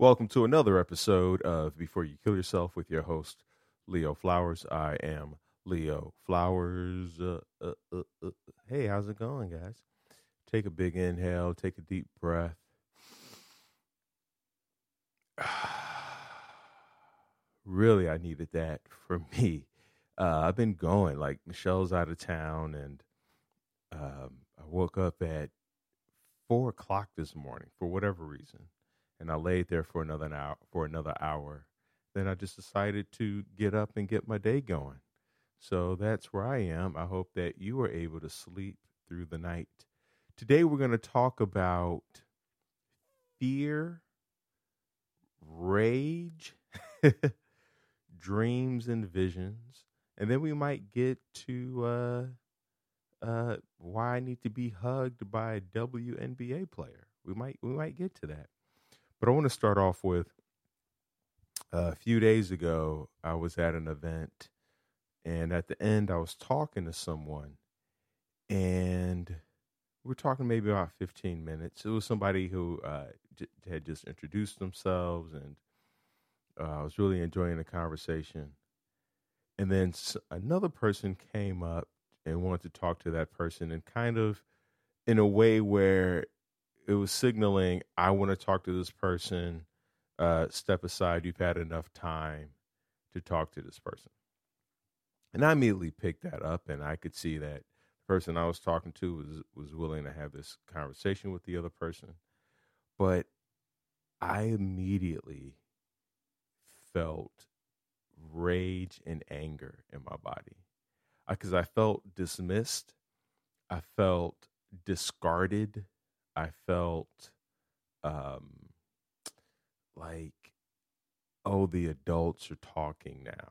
Welcome to another episode of Before You Kill Yourself with your host, Leo Flowers. I am Leo Flowers. Uh, uh, uh, uh, hey, how's it going, guys? Take a big inhale, take a deep breath. really, I needed that for me. Uh, I've been going, like, Michelle's out of town, and um, I woke up at four o'clock this morning for whatever reason and I laid there for another hour for another hour. Then I just decided to get up and get my day going. So that's where I am. I hope that you were able to sleep through the night. Today we're going to talk about fear, rage, dreams and visions, and then we might get to uh, uh, why I need to be hugged by a WNBA player. We might we might get to that. But I want to start off with uh, a few days ago, I was at an event, and at the end, I was talking to someone, and we are talking maybe about 15 minutes. It was somebody who uh, had just introduced themselves, and uh, I was really enjoying the conversation. And then another person came up and wanted to talk to that person, and kind of in a way where it was signaling I want to talk to this person. Uh, step aside. You've had enough time to talk to this person. And I immediately picked that up, and I could see that the person I was talking to was was willing to have this conversation with the other person. But I immediately felt rage and anger in my body because I, I felt dismissed. I felt discarded I felt um, like, oh, the adults are talking now.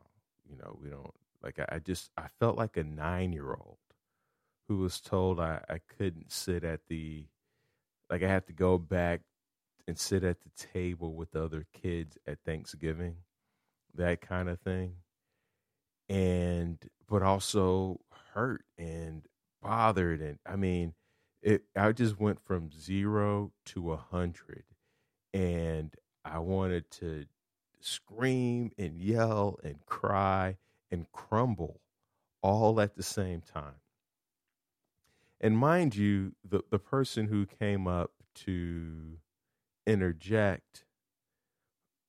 You know, we don't like. I, I just I felt like a nine year old who was told I, I couldn't sit at the like I had to go back and sit at the table with the other kids at Thanksgiving, that kind of thing. And but also hurt and bothered and I mean it I just went from zero to a hundred, and I wanted to scream and yell and cry and crumble all at the same time. And mind you, the the person who came up to interject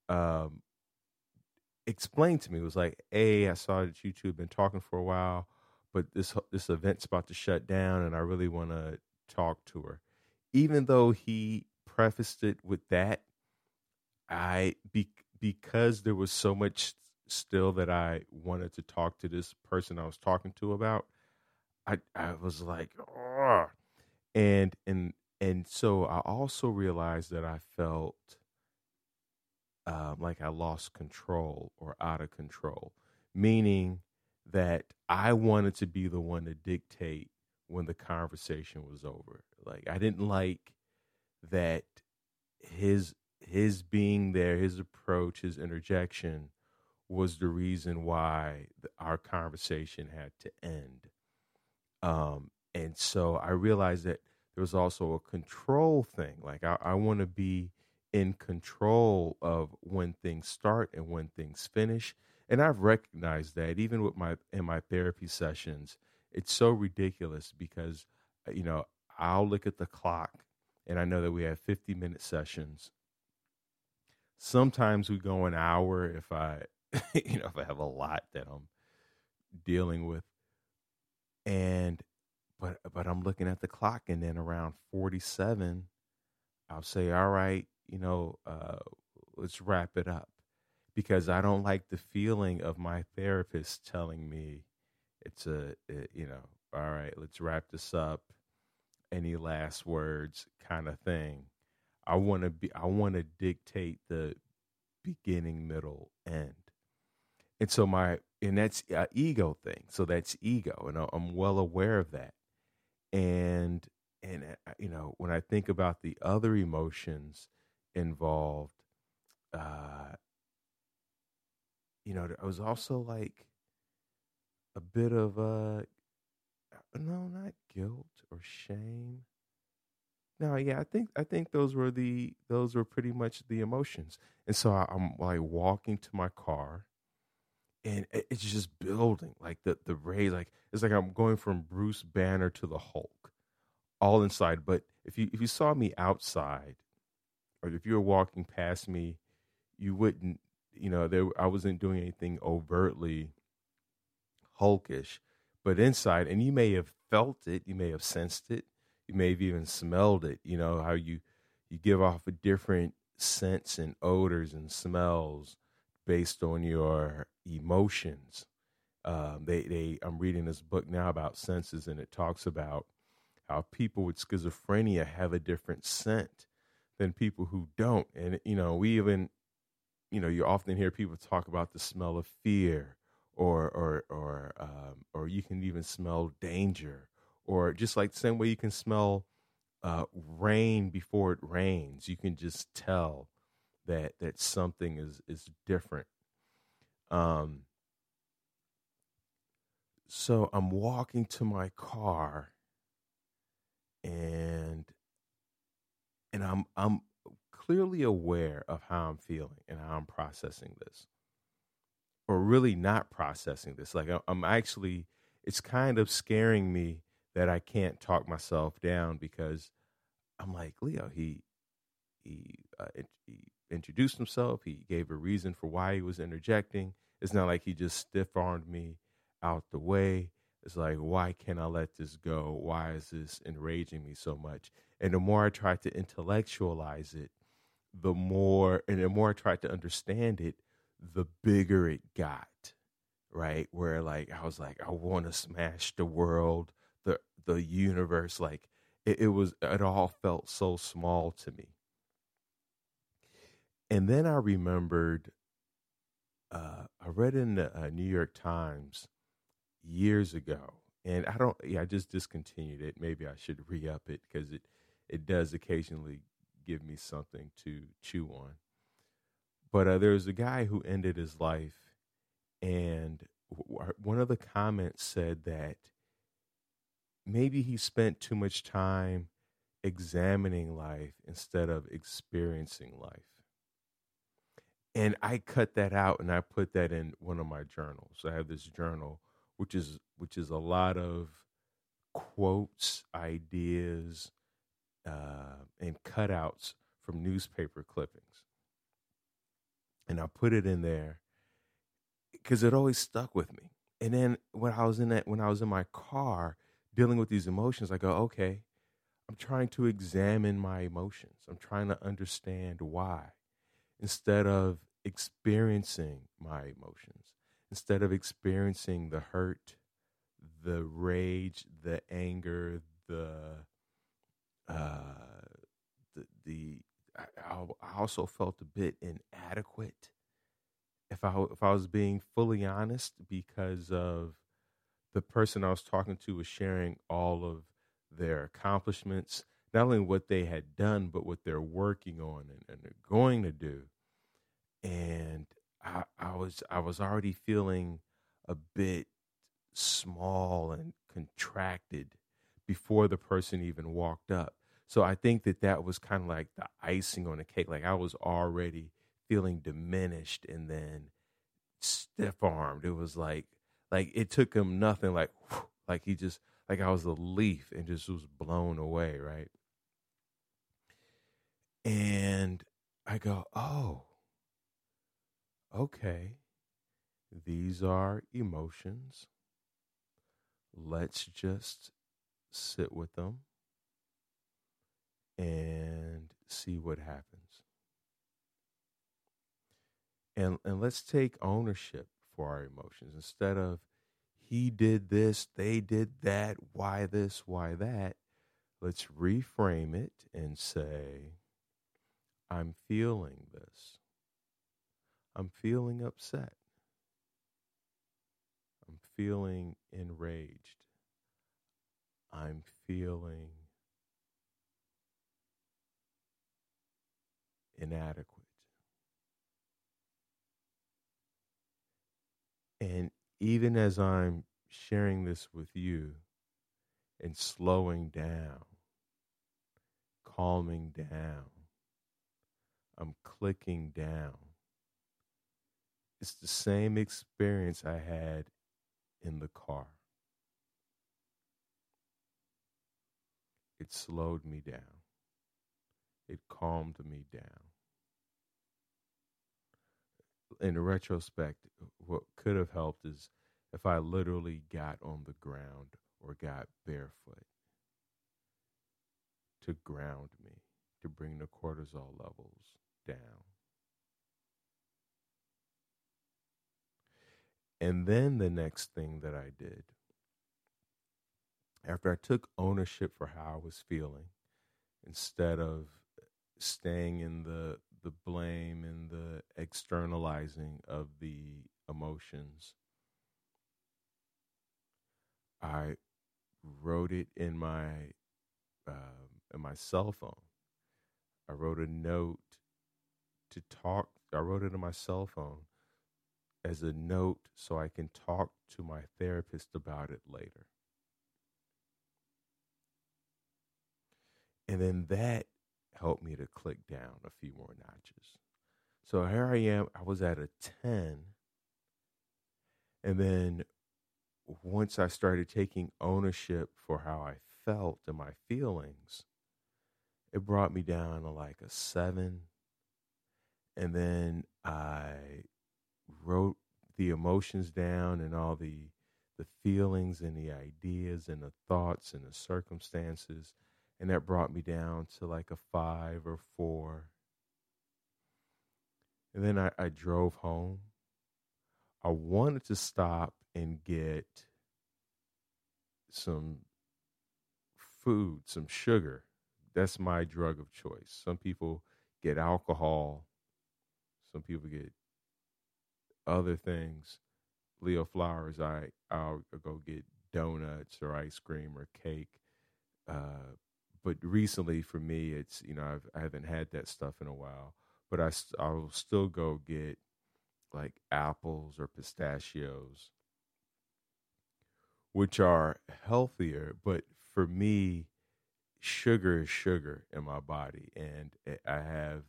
um explained to me was like, "Hey, I saw that you two have been talking for a while, but this this event's about to shut down, and I really want to talk to her. Even though he prefaced it with that, I be, because there was so much still that I wanted to talk to this person I was talking to about. I I was like, oh. and and and so I also realized that I felt um, like I lost control or out of control, meaning that I wanted to be the one to dictate when the conversation was over. Like I didn't like that his his being there, his approach, his interjection was the reason why our conversation had to end. Um, and so I realized that there was also a control thing. Like I, I want to be in control of when things start and when things finish. And I've recognized that even with my in my therapy sessions, it's so ridiculous because uh, you know I'll look at the clock and I know that we have 50 minute sessions. Sometimes we go an hour if I you know if I have a lot that I'm dealing with and but but I'm looking at the clock and then around 47 I'll say all right, you know, uh let's wrap it up because I don't like the feeling of my therapist telling me it's a it, you know all right let's wrap this up. Any last words kind of thing. I want to be i want to dictate the beginning middle end. And so my and that's a ego thing so that's ego and i'm well aware of that. And and uh, you know when i think about the other emotions involved uh you know i was also like a bit of uh no, not guilt or shame. no, yeah, I think I think those were the those were pretty much the emotions. And so I, I'm like walking to my car, and it's just building like the the rage. Like it's like I'm going from Bruce Banner to the Hulk, all inside. But if you if you saw me outside, or if you were walking past me, you wouldn't. You know, there I wasn't doing anything overtly hulkish, but inside, and you may have felt it, you may have sensed it you may have even smelled it. You know how you you give off a different scents and odors and smells based on your emotions. Um, they they I'm reading this book now about senses, and it talks about how people with schizophrenia have a different scent than people who don't. And you know, we even you know you often hear people talk about the smell of fear, or or or um, or you can even smell danger or just like the same way you can smell uh, rain before it rains, you can just tell that that something is is different. Um, so I'm walking to my car, and and I'm I'm clearly aware of how I'm feeling and how I'm processing this, or really not processing this. Like I'm actually, it's kind of scaring me that I can't talk myself down because I'm like Leo. He he, uh, he introduced himself. He gave a reason for why he was interjecting. It's not like he just stiff armed me out the way. It's like, why can't I let this go? Why is this enraging me so much? And the more I tried to intellectualize it, the more, and the more I tried to understand it, the bigger it got, right? Where like, I was like, I want to smash the world the the universe like it, it was it all felt so small to me. And then i remembered uh, i read in the uh, new york times years ago and i don't yeah i just discontinued it. Maybe i should re-up it because it it does occasionally give me something to chew on but uh, there was a guy who ended his life and one of the comments said that maybe he spent too much time examining life instead of experiencing life. And I cut that out and I put that in one of my journals. So I have this journal which is which is a lot of quotes, ideas, uh, and cutouts from newspaper clippings. And I put it in there because it always stuck with me. And then when I was in that when I was in my car, dealing with these emotions, I go, okay, I'm trying to examine my emotions. I'm trying to understand why instead of experiencing my emotions, instead of experiencing the hurt, the rage, the anger, the, uh, the, the, I, I also felt a bit inadequate if I if I was being fully honest because of the person I was talking to was sharing all of their accomplishments, not only what they had done, but what they're working on and, and they're going to do. And I, I was I was already feeling a bit small and contracted before the person even walked up. So I think that that was kind of like the icing on the cake. Like I was already feeling diminished and then stiff armed. It was like like it took him nothing like like he just like I was a leaf and just was blown away, right? And I go, "Oh. Okay. These are emotions. Let's just sit with them and see what happens." And and let's take ownership for our emotions instead of he did this, they did that, why this, why that. Let's reframe it and say, I'm feeling this. I'm feeling upset. I'm feeling enraged. I'm feeling inadequate. And even as I'm sharing this with you and slowing down, calming down. I'm clicking down. It's the same experience I had in the car. It slowed me down. It calmed me down. In retrospect, what could have helped is if I literally got on the ground or got barefoot to ground me, to bring the cortisol levels down. And then the next thing that I did, after I took ownership for how I was feeling, instead of staying in the the blame and the externalizing of the emotions, I wrote it in my uh, in my cell phone. I wrote a note to talk. I wrote it in my cell phone as a note so I can talk to my therapist about it later. And then that helped me to click down a few more notches. So here I am. I was at a 10. And then once I started taking ownership for how I felt and my feelings, it brought me down to like a seven. And then I wrote the emotions down and all the the feelings and the ideas and the thoughts and the circumstances and that brought me down to like a five or four. And then I, I drove home. I wanted to stop and get some food some sugar. That's my drug of choice. Some people get alcohol. Some people get other things, Leo Flowers, I I'll go get donuts or ice cream or cake. Uh, but recently, for me, it's you know I've I haven't had that stuff in a while. But I I'll still go get like apples or pistachios, which are healthier. But for me, sugar is sugar in my body, and I have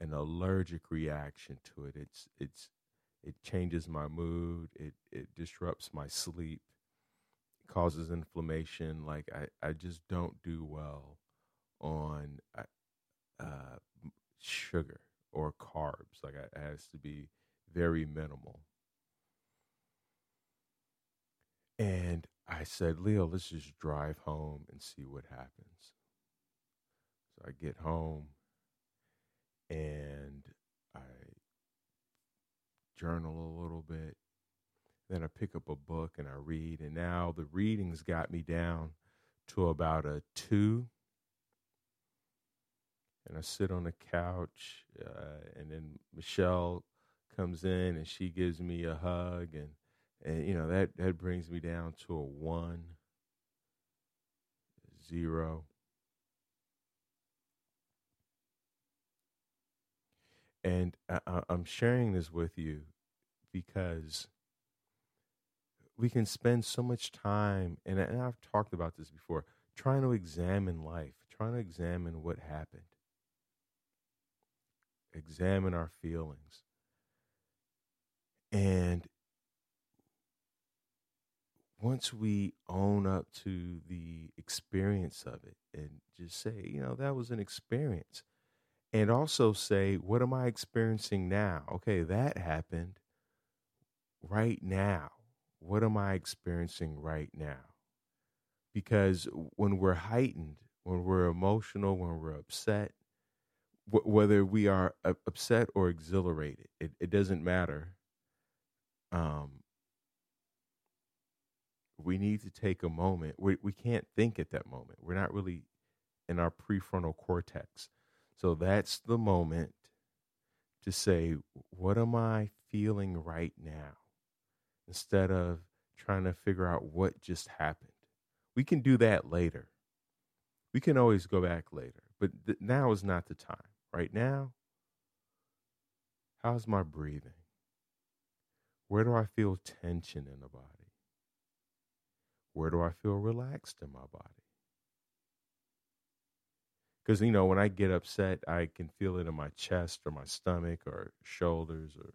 an allergic reaction to it. It's it's it changes my mood. It it disrupts my sleep. Causes inflammation. Like I I just don't do well on uh, uh sugar or carbs. Like it has to be very minimal. And I said, Leo, let's just drive home and see what happens. So I get home and I journal a little bit. Then I pick up a book and I read. And now the readings got me down to about a two. And I sit on the couch, uh, and then Michelle comes in and she gives me a hug, and and you know that that brings me down to a one, zero. And I, I'm sharing this with you because we can spend so much time, and, and I've talked about this before, trying to examine life, trying to examine what happened, examine our feelings. And once we own up to the experience of it and just say, you know, that was an experience and also say, what am I experiencing now? Okay, that happened right now. What am I experiencing right now? Because when we're heightened, when we're emotional, when we're upset, whether we are upset or exhilarated, it, it doesn't matter. Um, we need to take a moment. We, we can't think at that moment. We're not really in our prefrontal cortex. So that's the moment to say, what am I feeling right now? Instead of trying to figure out what just happened. We can do that later. We can always go back later, but th- now is not the time. Right now, how's my breathing? Where do I feel tension in the body? Where do I feel relaxed in my body? because you know when I get upset, I can feel it in my chest or my stomach or shoulders or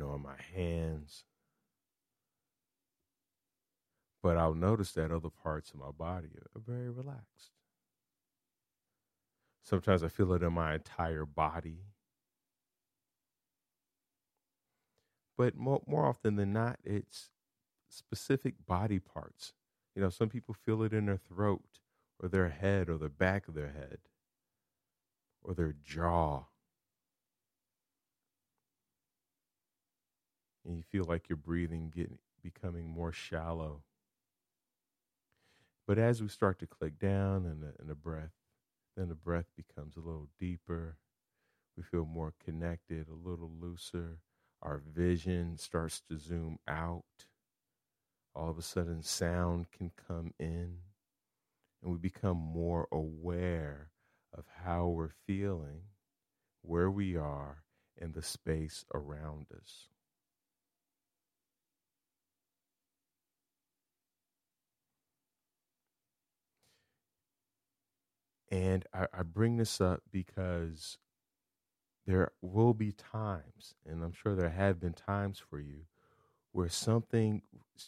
you know on my hands. But I'll notice that other parts of my body are very relaxed. Sometimes I feel it in my entire body. But more, more often than not, it's specific body parts. You know, some people feel it in their throat or their head or the back of their head or their jaw. And you feel like your breathing getting becoming more shallow. But as we start to click down and the, and the breath, then the breath becomes a little deeper. We feel more connected, a little looser. Our vision starts to zoom out. All of a sudden, sound can come in and we become more aware of how we're feeling, where we are, and the space around us. And I, I, bring this up because there will be times, and I'm sure there have been times for you, where something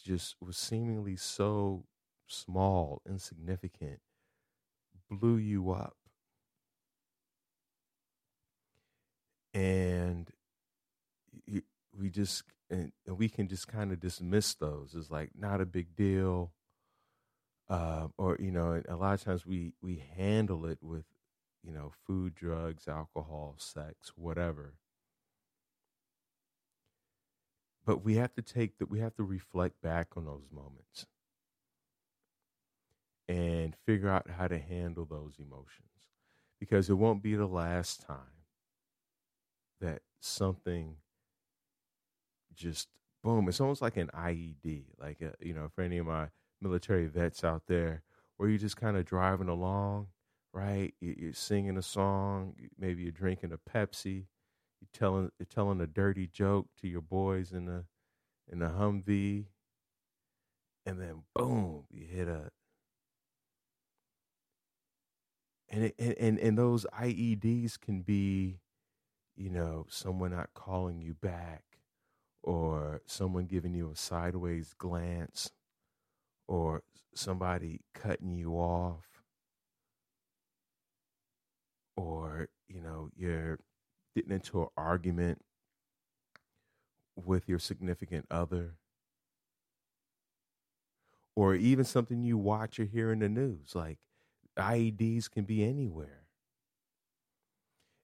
just was seemingly so small, insignificant, blew you up. And we just, and we can just kind of dismiss those as like not a big deal. Uh, or, you know, a lot of times we, we handle it with, you know, food, drugs, alcohol, sex, whatever. But we have to take that, we have to reflect back on those moments and figure out how to handle those emotions because it won't be the last time that something just boom it's almost like an ied like a, uh, you know for any of my military vets out there where you're just kind of driving along right? You're singing a song maybe you're drinking a pepsi you're telling you're telling a dirty joke to your boys in the in the humvee and then boom you hit a and it, and and those IEDs can be, you know, someone not calling you back, or someone giving you a sideways glance, or somebody cutting you off, or you know you're getting into an argument with your significant other or even something you watch or hear in the news like IEDs can be anywhere.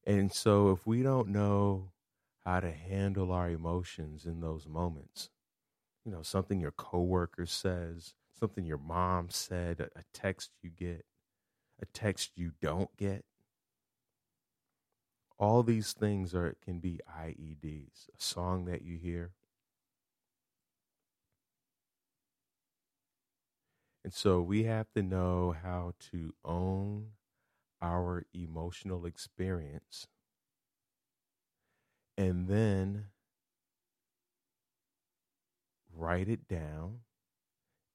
And so if we don't know how to handle our emotions in those moments, you know, something your coworker says, something your mom said, a, a text you get, a text you don't get. All these things are can be IEDs. A song that you hear, And so we have to know how to own our emotional experience and then write it down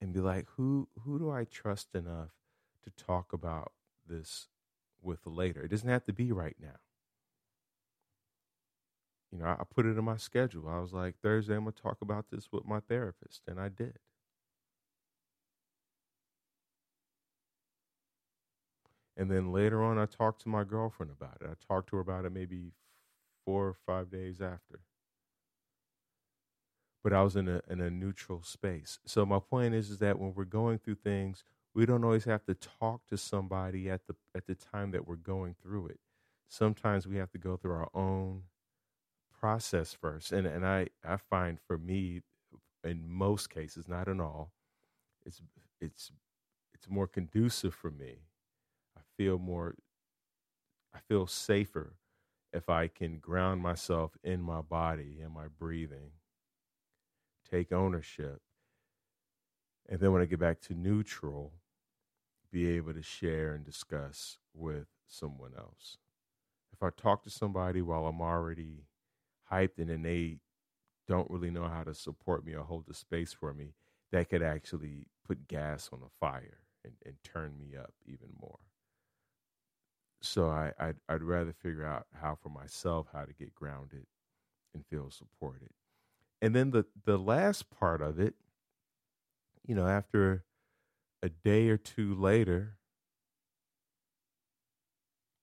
and be like who who do I trust enough to talk about this with later. It doesn't have to be right now. You know, I put it in my schedule. I was like, Thursday, I'm going to talk about this with my therapist. And I did. And then later on, I talked to my girlfriend about it. I talked to her about it maybe four or five days after. But I was in a in a neutral space. So my point is, is that when we're going through things, we don't always have to talk to somebody at the at the time that we're going through it. Sometimes we have to go through our own process first. And and I I find for me, in most cases, not in all, it's it's it's more conducive for me I feel more I feel safer if I can ground myself in my body and my breathing, take ownership, and then when I get back to neutral, be able to share and discuss with someone else. If I talk to somebody while I'm already hyped and they don't really know how to support me or hold the space for me, that could actually put gas on the fire and, and turn me up even more. so I I'd, I'd rather figure out how for myself how to get grounded and feel supported. And then the the last part of it, you know, after a day or two later,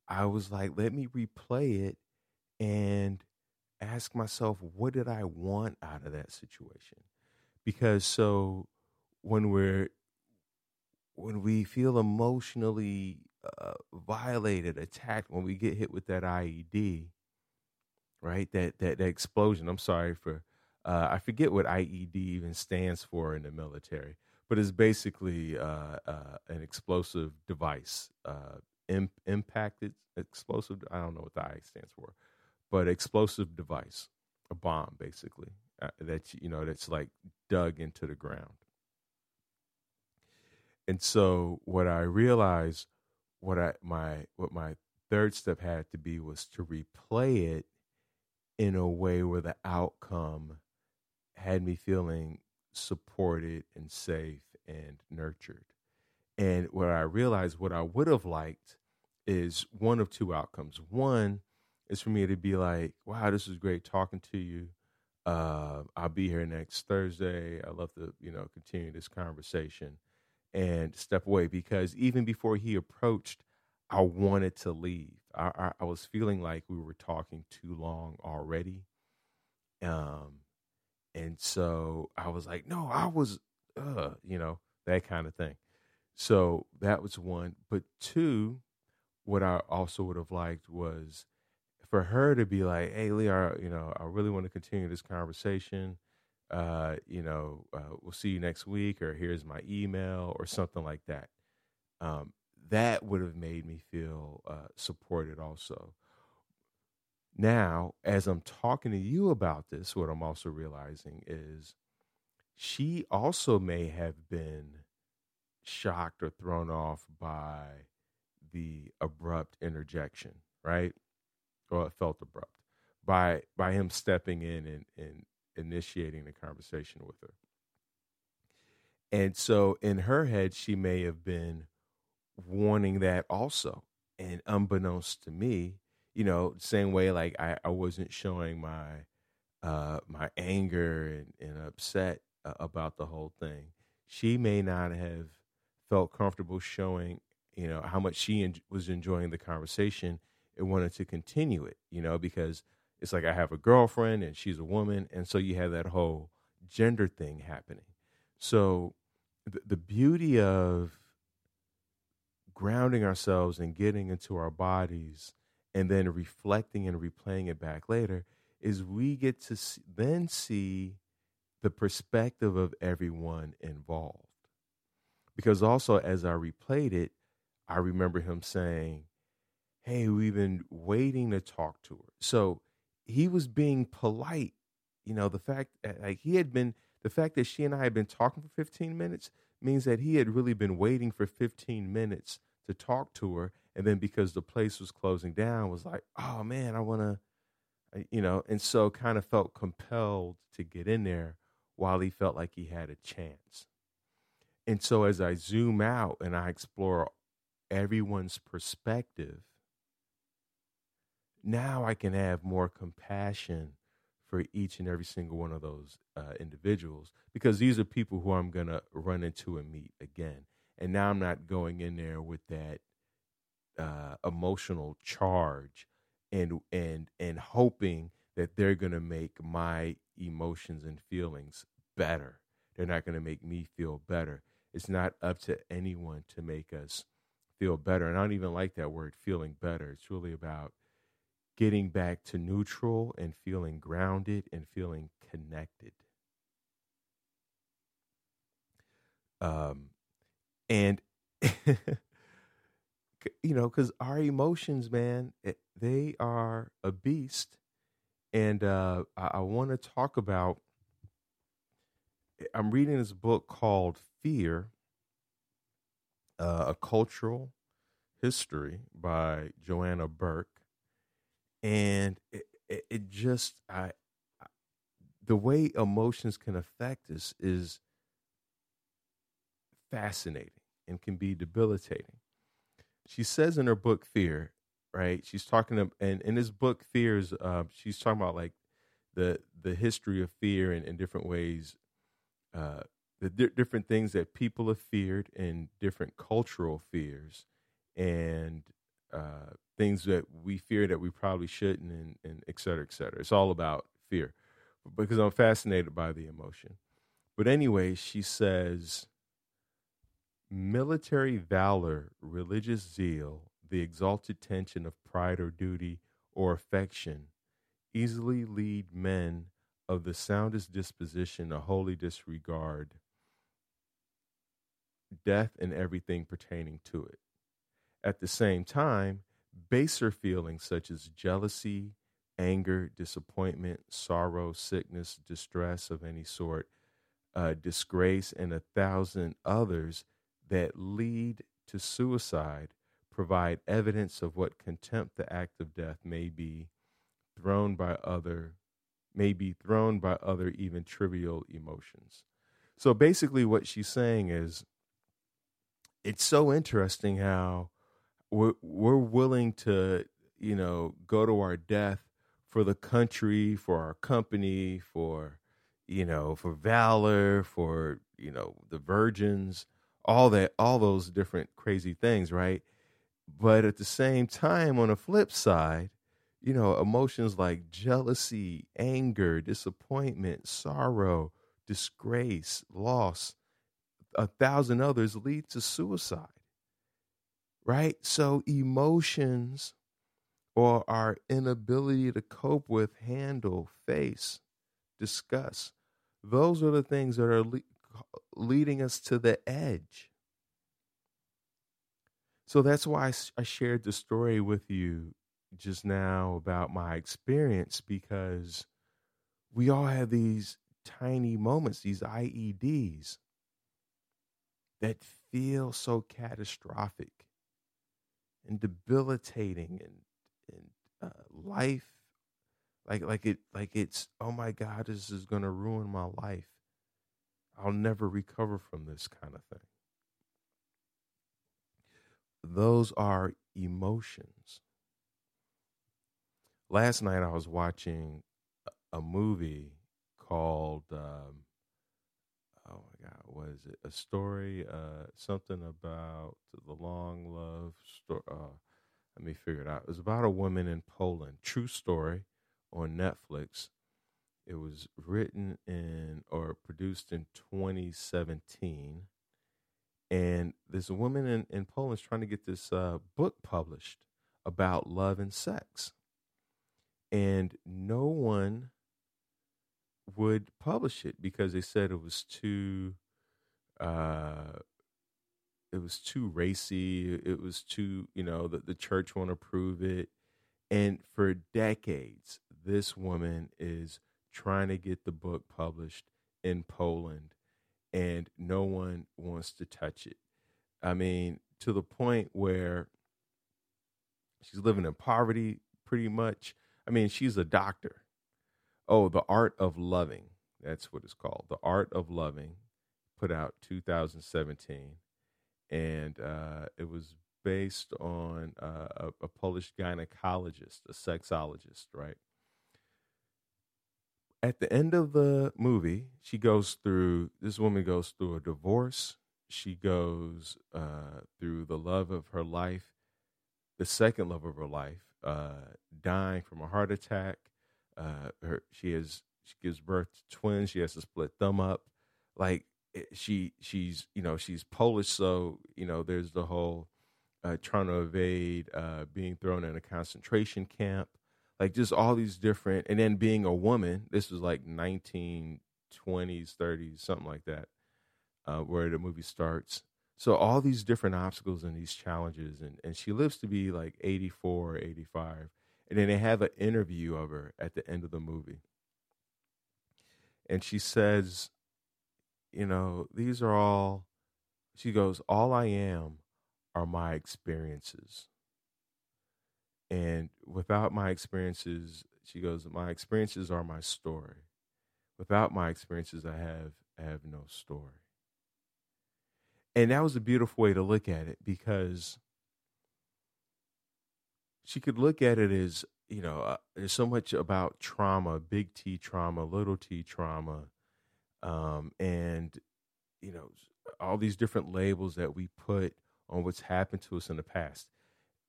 I was like, let me replay it and ask myself, what did I want out of that situation? Because so when we're when we feel emotionally uh, violated, attacked, when we get hit with that IED, right? That that, that explosion. I'm sorry for uh, I forget what IED even stands for in the military, but it's basically uh, uh, an explosive device, uh, imp- impacted explosive. I don't know what the I stands for, but explosive device, a bomb, basically uh, that you know that's like dug into the ground. And so what I realized, what I my what my third step had to be was to replay it in a way where the outcome had me feeling supported and safe and nurtured. And what I realized, what I would have liked is one of two outcomes. One is for me to be like, wow, this is great talking to you. Uh, I'll be here next Thursday. I'd love to, you know, continue this conversation and step away because even before he approached, I wanted to leave. I, I, I was feeling like we were talking too long already. Um, and so I was like, no, I was, uh, you know, that kind of thing. So that was one. But two, what I also would have liked was for her to be like, hey, Leo, you know, I really want to continue this conversation. Uh, you know, uh, we'll see you next week, or here's my email, or something like that. Um, that would have made me feel uh, supported also. Now, as I'm talking to you about this, what I'm also realizing is she also may have been shocked or thrown off by the abrupt interjection, right? Or it felt abrupt by by him stepping in and, and initiating the conversation with her. And so in her head, she may have been wanting that also. And unbeknownst to me, you know, same way like I, I wasn't showing my uh my anger and, and upset uh, about the whole thing. She may not have felt comfortable showing, you know, how much she en- was enjoying the conversation and wanted to continue it, you know, because it's like I have a girlfriend and she's a woman, and so you have that whole gender thing happening. So the, the beauty of grounding ourselves and getting into our bodies and then reflecting and replaying it back later is we get to see, then see the perspective of everyone involved. Because also, as I replayed it, I remember him saying, Hey, we've been waiting to talk to her. So he was being polite. You know, the fact that, like he had been, the fact that she and I had been talking for 15 minutes means that he had really been waiting for 15 minutes to talk to her and then because the place was closing down was like oh man i want to you know and so kind of felt compelled to get in there while he felt like he had a chance. And so as i zoom out and i explore everyone's perspective now i can have more compassion for each and every single one of those uh, individuals because these are people who i'm going to run into and meet again. And now i'm not going in there with that uh, emotional charge and and and hoping that they're going to make my emotions and feelings better. They're not going to make me feel better. It's not up to anyone to make us feel better. And I don't even like that word feeling better. It's really about getting back to neutral and feeling grounded and feeling connected. Um, and you know, because our emotions, man, it, eh, they are a beast. And uh, I, I want to talk about. Eh, I'm reading this book called Fear, uh, a cultural history by Joanna Bourke, and it, it, it just I, I, the way emotions can affect us is fascinating and can be debilitating. She says in her book, Fear, right? She's talking to, and in this book, Fears, uh, she's talking about like the the history of fear and in different ways, uh, the di- different things that people have feared and different cultural fears, and uh, things that we fear that we probably shouldn't, and, and et cetera, et cetera. It's all about fear because I'm fascinated by the emotion. But anyway, she says military valor, religious zeal, the exalted tension of pride or duty or affection easily lead men of the soundest disposition to wholly disregard death and everything pertaining to it. At the same time, baser feelings such as jealousy, anger, disappointment, sorrow, sickness, distress of any sort, uh, disgrace, and a thousand others that lead to suicide provide evidence of what contempt the act of death may be thrown by other may be thrown by other even trivial emotions. So basically what she's saying is it's so interesting how we're we're willing to, you know, go to our death for the country, for our company, for you know, for valor, for, you know, the virgins, all that all those different crazy things, right? But at the same time on the flip side, you know, emotions like jealousy, anger, disappointment, sorrow, disgrace, loss, a thousand others lead to suicide. Right? So emotions or our inability to cope with, handle, face, discuss, those are the things that are leading us to the edge. So that's why I shared the story with you just now about my experience because we all have these tiny moments, these IEDs that feel so catastrophic and debilitating and, and uh, life like like it like it's oh my god this is going to ruin my life i'll never recover from this kind of thing those are emotions last night I was watching a movie called um, oh my god, what is it? A story, uh, something about the long love story. Uh, let me figure it out. It was about a woman in Poland. True story on Netflix. It was written in or produced in 2017. And there's a woman in, in Poland trying to get this uh, book published about love and sex. And no one would publish it because they said it was too uh it was too racy. It was too you know that the church won't approve it. And for decades this woman is trying to get the book published in Poland and no one wants to touch it i mean to the point where she's living in poverty pretty much I mean, she's a doctor. Oh, The Art of Loving. That's what it's called. The Art of Loving, put out 2017. And uh, it was based on uh, a, a Polish gynecologist, a sexologist, right? At the end of the movie, she goes through, this woman goes through a divorce. She goes uh, through the love of her life, the second love of her life, uh, dying from a heart attack. Uh, her she has she gives birth to twins. She has to split them up. Like she she's you know she's Polish, so you know there's the whole uh, trying to evade uh, being thrown in a concentration camp. Like just all these different, and then being a woman. This was like 1920s, 30s, something like that, uh, where the movie starts so all these different obstacles and these challenges and, and she lives to be like 84 or 85 and then they have an interview of her at the end of the movie and she says you know these are all she goes all i am are my experiences and without my experiences she goes my experiences are my story. Without my experiences i have i have no story. And that was a beautiful way to look at it because she could look at it as you know, uh, there's so much about trauma, big T trauma, little T trauma, um, and you know, all these different labels that we put on what's happened to us in the past,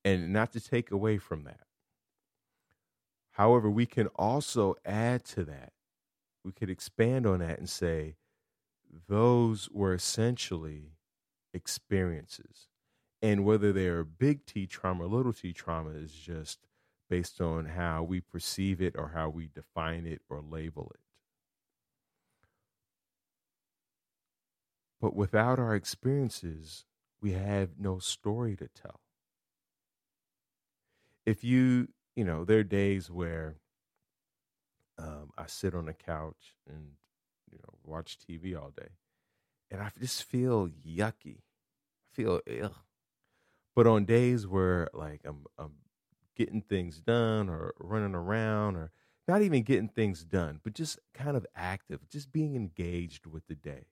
and not to take away from that. However, we can also add to that. We could expand on that and say those were essentially experiences. And whether they're big T trauma or little t trauma is just based on how we perceive it or how we define it or label it. But without our experiences, we have no story to tell. If you, you know, there are days where um, I sit on the couch and, you know, watch TV all day and I just feel yucky. I feel ill. But on days where like I'm, I'm getting things done or running around or not even getting things done, but just kind of active, just being engaged with the day.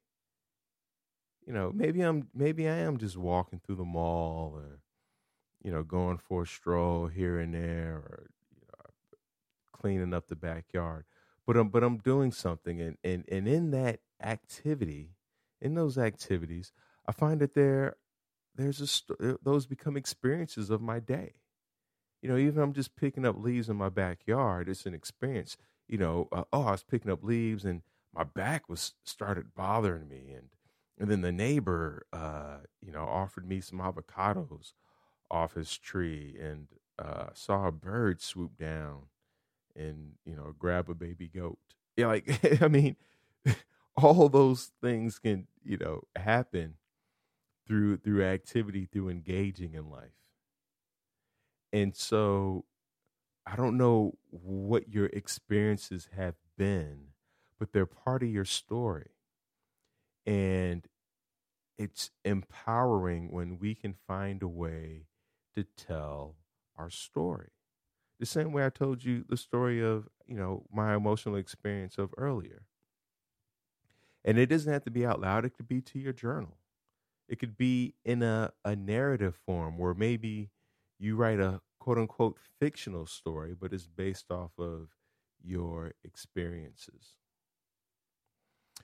You know, maybe I'm maybe I am just walking through the mall or you know, going for a stroll here and there or you know, cleaning up the backyard. But I'm but I'm doing something and and and in that activity, in those activities, I find that there there's a those become experiences of my day you know, even I'm just picking up leaves in my backyard, it's an experience. You know, uh, oh, I was picking up leaves and my back was started bothering me, and and then the neighbor, uh, you know, offered me some avocados off his tree, and uh, saw a bird swoop down and you know grab a baby goat. Yeah, like I mean, all those things can you know happen through through activity, through engaging in life. And so I don't know what your experiences have been, but they're part of your story. And it's empowering when we can find a way to tell our story. The same way I told you the story of, you know, my emotional experience of earlier. And it doesn't have to be out loud, it could be to your journal. It could be in a, a narrative form where maybe you write a quote unquote fictional story, but it's based off of your experiences.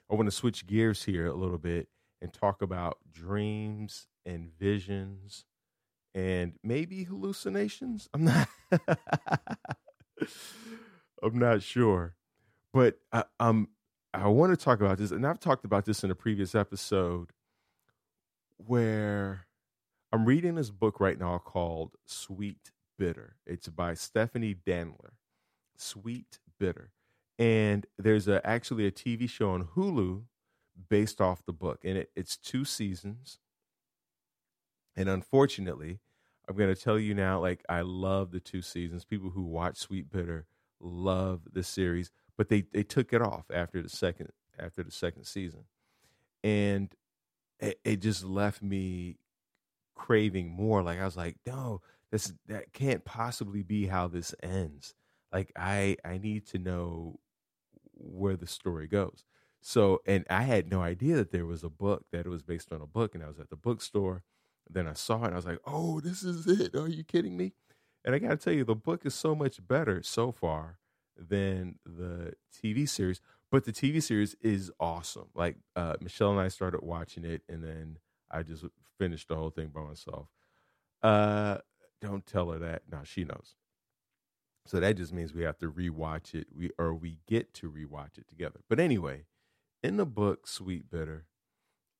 I want to switch gears here a little bit and talk about dreams and visions and maybe hallucinations. I'm not I'm not sure. But I, um I want to talk about this and I've talked about this in a previous episode where I'm reading this book right now called Sweet Bitter. It's by Stephanie Danler. Sweet Bitter. And there's a, actually a TV show on Hulu based off the book. And it, it's two seasons. And unfortunately, I'm going to tell you now like, I love the two seasons. People who watch Sweetbitter love the series, but they, they took it off after the second after the second season. And it, it just left me craving more. Like I was like, no, this that can't possibly be how this ends. Like I I need to know where the story goes. So and I had no idea that there was a book that it was based on a book, and I was at the bookstore. Then I saw it, and I was like, "Oh, this is it! Are you kidding me?" And I got to tell you, the book is so much better so far than the TV series. But the TV series is awesome. Like uh, Michelle and I started watching it, and then I just finished the whole thing by myself. Uh, don't tell her that. No, she knows. So that just means we have to rewatch it. We or we get to rewatch it together. But anyway, in the book Sweetbitter,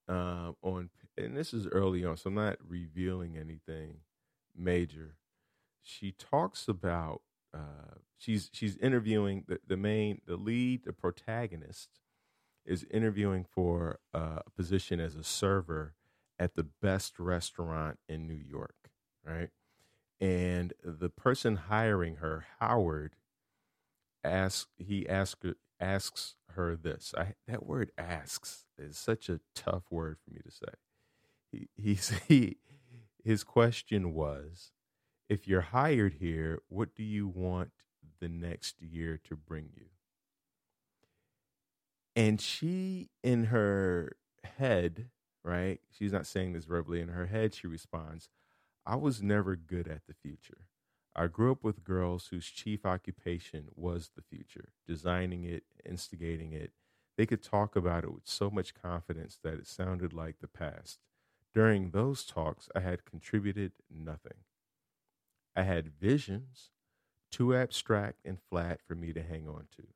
um, on and this is early on, so I'm not revealing anything major. She talks about uh, she's she's interviewing the, the main the lead the protagonist is interviewing for uh, a position as a server at the best restaurant in New York, right? And the person hiring her, Howard, asks he asks asks her this. I, that word "asks" is such a tough word for me to say. He he he his question was, if you're hired here, what do you want the next year to bring you? And she, in her head, right? She's not saying this verbally. In her head, she responds, I was never good at the future. I grew up with girls whose chief occupation was the future, designing it, instigating it. They could talk about it with so much confidence that it sounded like the past. During those talks, I had contributed nothing. I had visions, too abstract and flat for me to hang on to.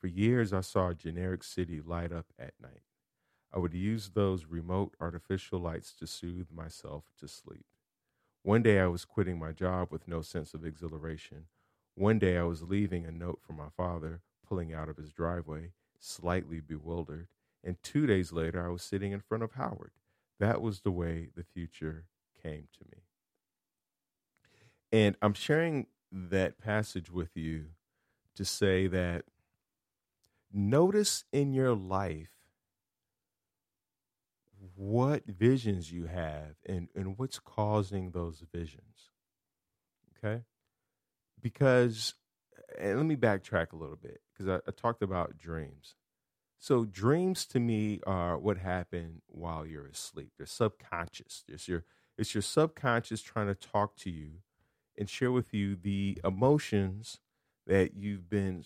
For years, I saw a generic city light up at night. I would use those remote artificial lights to soothe myself to sleep. One day I was quitting my job with no sense of exhilaration. One day I was leaving a note for my father, pulling out of his driveway, slightly bewildered. And two days later, I was sitting in front of Howard. That was the way the future came to me. And I'm sharing that passage with you to say that notice in your life what visions you have and, and what's causing those visions. Okay? Because, and let me backtrack a little bit because I, I talked about dreams. So, dreams to me are what happen while you're asleep. They're subconscious. It's your, it's your subconscious trying to talk to you and share with you the emotions that you've been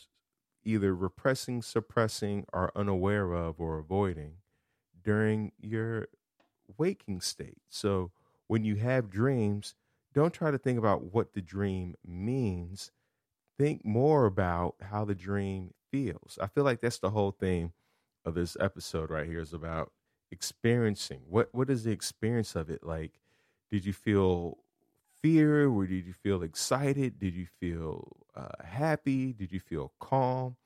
either repressing, suppressing, or unaware of or avoiding during your waking state. So when you have dreams, don't try to think about what the dream means. Think more about how the dream feels. I feel like that's the whole thing of this episode right here is about experiencing. What what is the experience of it like? Did you feel fear? Or did you feel excited? Did you feel uh, happy? Did you feel calm?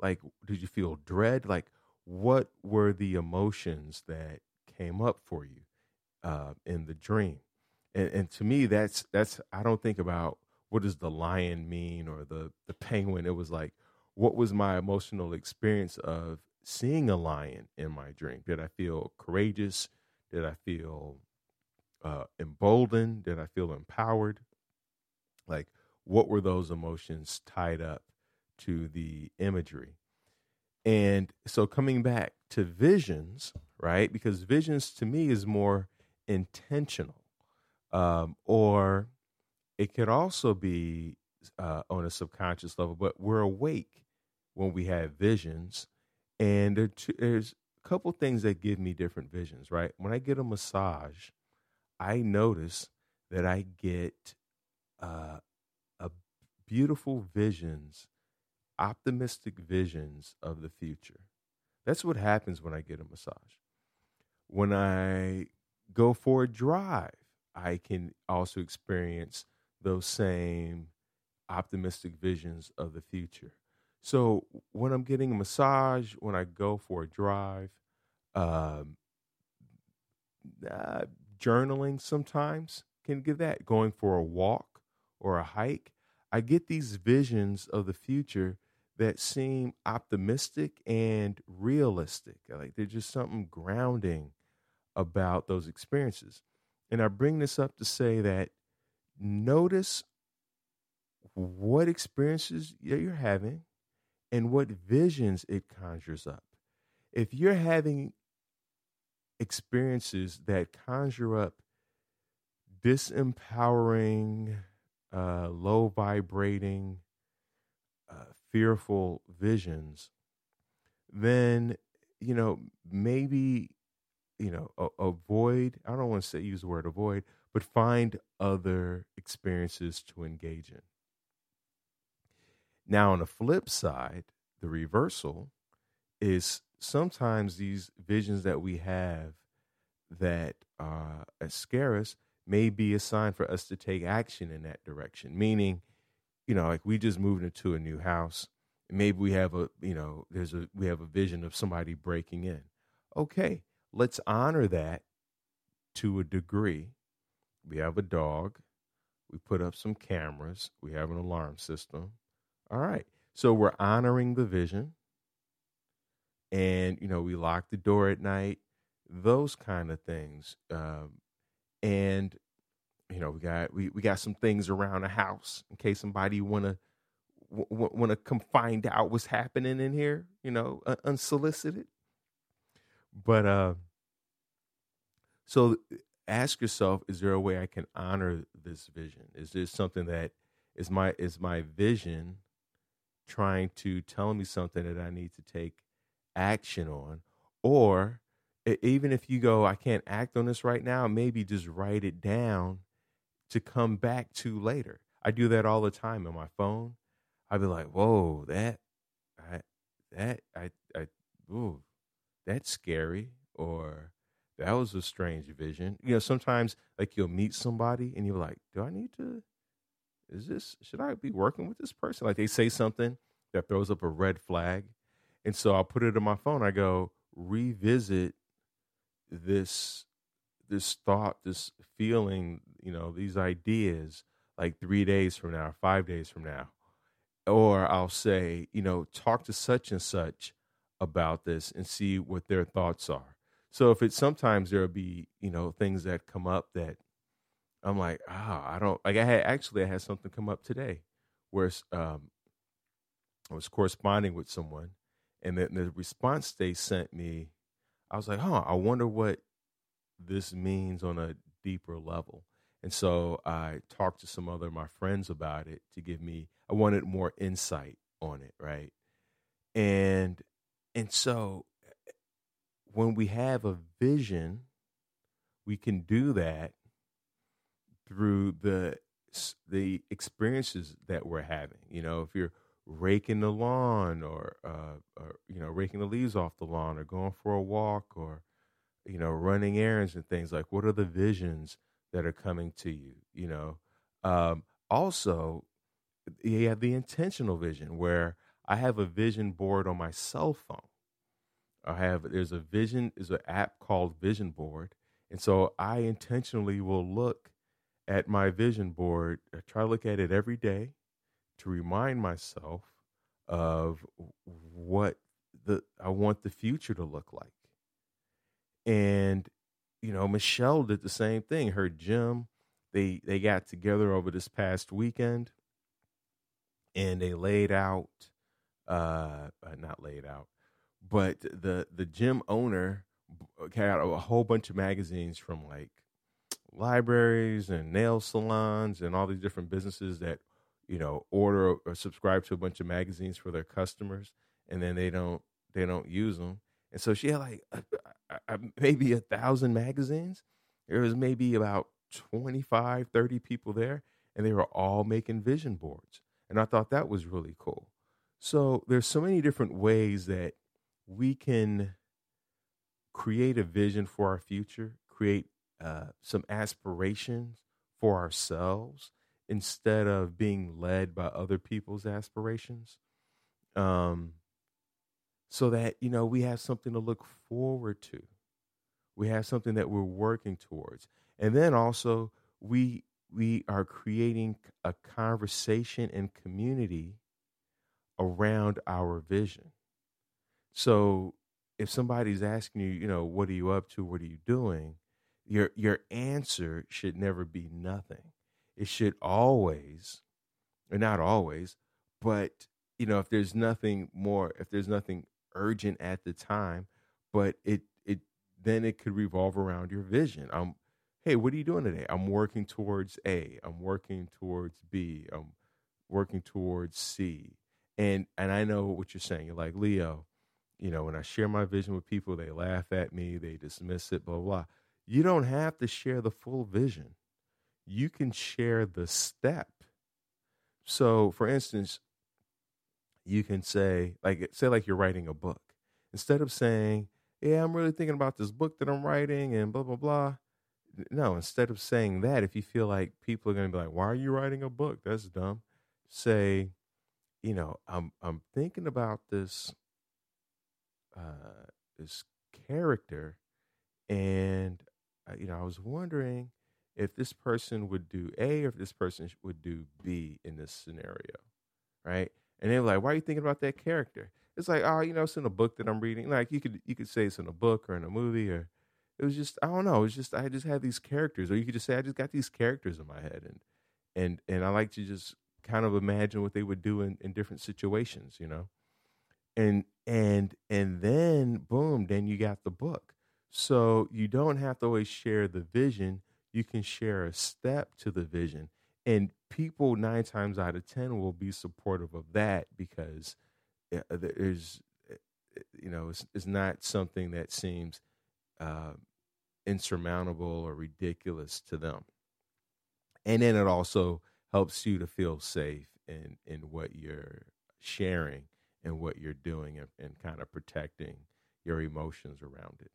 Like, did you feel dread? Like, what were the emotions that came up for you uh, in the dream? And, and to me, that's that's I don't think about what does the lion mean or the the penguin. It was like, what was my emotional experience of seeing a lion in my dream? Did I feel courageous? Did I feel uh, emboldened? Did I feel empowered? Like, what were those emotions tied up to the imagery? And so coming back to visions, right? Because visions to me is more intentional. Um, or it could also be uh, on a subconscious level, but we're awake when we have visions. And there there's a couple things that give me different visions, right? When I get a massage, I notice that I get uh, a beautiful visions optimistic visions of the future. That's what happens when I get a massage. When I go for a drive, I can also experience those same optimistic visions of the future. So when I'm getting a massage, when I go for a drive, um, uh, journaling sometimes can give that. Going for a walk or a hike, I get these visions of the future that seem optimistic and realistic. Like there's just something grounding about those experiences. And I bring this up to say that notice what experiences you're having and what visions it conjures up. If you're having experiences that conjure up disempowering, uh, low vibrating, uh, fearful visions, then you know maybe you know a- avoid. I don't want to say use the word avoid, but find other experiences to engage in. Now, on the flip side, the reversal is sometimes these visions that we have that uh, scare us may be a sign for us to take action in that direction. Meaning, you know, like we just moved into a new house. Maybe we have a, you know, there's a, we have a vision of somebody breaking in. Okay, let's honor that to a degree. We have a dog. We put up some cameras. We have an alarm system. All right. So we're honoring the vision. And, you know, we lock the door at night, those kind of things. Um, and you know, we got we, we got some things around the house in case somebody wanna wanna come find out what's happening in here, you know, unsolicited. But uh, so ask yourself: Is there a way I can honor this vision? Is this something that is my is my vision trying to tell me something that I need to take action on or even if you go I can't act on this right now maybe just write it down to come back to later. I do that all the time on my phone. I'd be like whoa that I that I I ooh that's scary or that was a strange vision. You know sometimes like you'll meet somebody and you're like do I need to is this should I be working with this person? Like they say something that throws up a red flag. And so I'll put it in my phone. I go, revisit this this thought, this feeling, you know, these ideas like three days from now, five days from now. Or I'll say, you know, talk to such and such about this and see what their thoughts are. So if it's sometimes there'll be, you know, things that come up that I'm like, oh, I don't like. I had actually I had something come up today, where um, I was corresponding with someone, and the, the response they sent me, I was like, huh, I wonder what this means on a deeper level. And so I talked to some other of my friends about it to give me. I wanted more insight on it, right? And and so when we have a vision, we can do that through the the experiences that we're having. You know, if you're raking the lawn or, uh, or you know raking the leaves off the lawn or going for a walk or you know running errands and things like what are the visions that are coming to you you know um, also you have the intentional vision where i have a vision board on my cell phone i have there's a vision is an app called vision board and so i intentionally will look at my vision board, I try to look at it every day to remind myself of what the I want the future to look like. And you know, Michelle did the same thing. Her gym, they they got together over this past weekend and they laid out uh, uh not laid out, but the the gym owner got a whole bunch of magazines from like libraries and nail salons and all these different businesses that you know order or subscribe to a bunch of magazines for their customers and then they don't they don't use them and so she had like a, a, maybe a thousand magazines. There was maybe about 25 30 people there and they were all making vision boards. And i thought that was really cool. So there's so many different ways that we can create a vision for our future create uh, some aspirations for ourselves instead of being led by other people's aspirations. Um, so that, you know, we have something to look forward to. We have something that we're working towards. And then also we we are creating a conversation and community around our vision. So if somebody's asking you, you know, what are you up to? What are you doing? Your your answer should never be nothing. It should always, or not always, but you know, if there's nothing more, if there's nothing urgent at the time, but it it then it could revolve around your vision. I'm hey, what are you doing today? I'm working towards A. I'm working towards B. I'm working towards C. And and I know what you're saying. You're like, Leo, you know, when I share my vision with people, they laugh at me, they dismiss it, blah blah. You don't have to share the full vision. You can share the step. So, for instance, you can say, like, say, like you're writing a book. Instead of saying, Yeah, I'm really thinking about this book that I'm writing and blah, blah, blah. No, instead of saying that, if you feel like people are going to be like, Why are you writing a book? That's dumb. Say, you know, I'm I'm thinking about this uh this character and Uh, you know, I was wondering if this person would do A or if this person would do B in this scenario, right? And they were like, "Why are you thinking about that character?" It's like, oh, you know, it's in a book that I'm reading. Like you could you could say it's in a book or in a movie, or it was just I don't know. It was just I just had these characters, or you could just say I just got these characters in my head, and and and I like to just kind of imagine what they would do in, in different situations, you know. And and and then boom, then you got the book. So you don't have to always share the vision. You can share a step to the vision. And people nine times out of ten will be supportive of that because uh, there's uh, you know it's, it's not something that seems uh, insurmountable or ridiculous to them and then it also helps you to feel safe in in what you're sharing and what you're doing and, and kind of protecting your emotions around it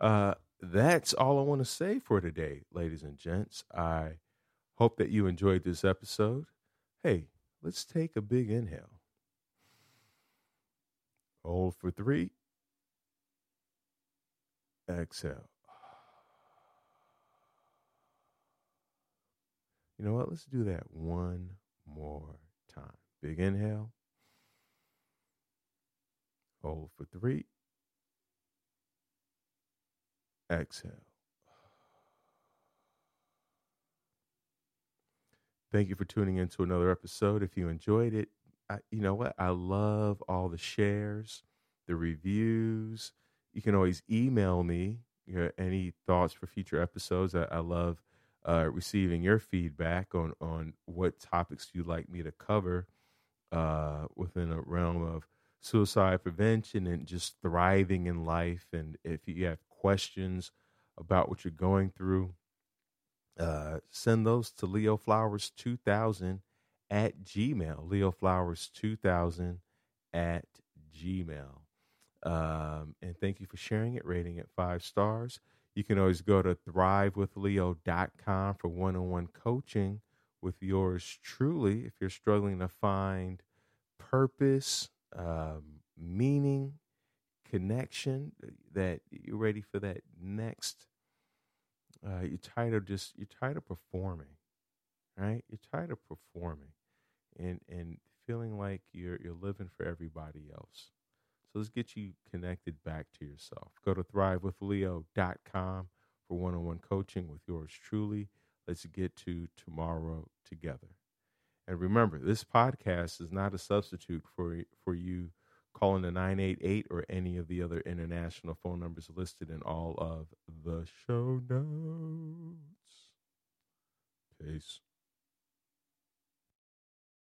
uh, that's all i want to say for today ladies and gents i Hope that you enjoyed this episode. Hey, let's take a big inhale. Hold for three. Exhale. You know what? Let's do that one more time. Big inhale. Hold for three. Exhale. Thank you for tuning in to another episode. If you enjoyed it, I, you know what? I love all the shares, the reviews. You can always email me your, any thoughts for future episodes. I, I love uh, receiving your feedback on on what topics you'd like me to cover uh, within a realm of suicide prevention and just thriving in life. And if you have questions about what you're going through, uh, send those to Leo Flowers 2000 at Gmail. Leo Flowers 2000 at Gmail. Um, and thank you for sharing it, rating it five stars. You can always go to thrivewithleo.com for one on one coaching with yours truly if you're struggling to find purpose, um, meaning, connection, that you're ready for that next uh, you're tired of just you're tired of performing, right? You're tired of performing, and and feeling like you're you're living for everybody else. So let's get you connected back to yourself. Go to thrivewithleo.com for one-on-one coaching with yours truly. Let's get to tomorrow together. And remember, this podcast is not a substitute for for you calling the 988 or any of the other international phone numbers listed in all of the show notes. Peace.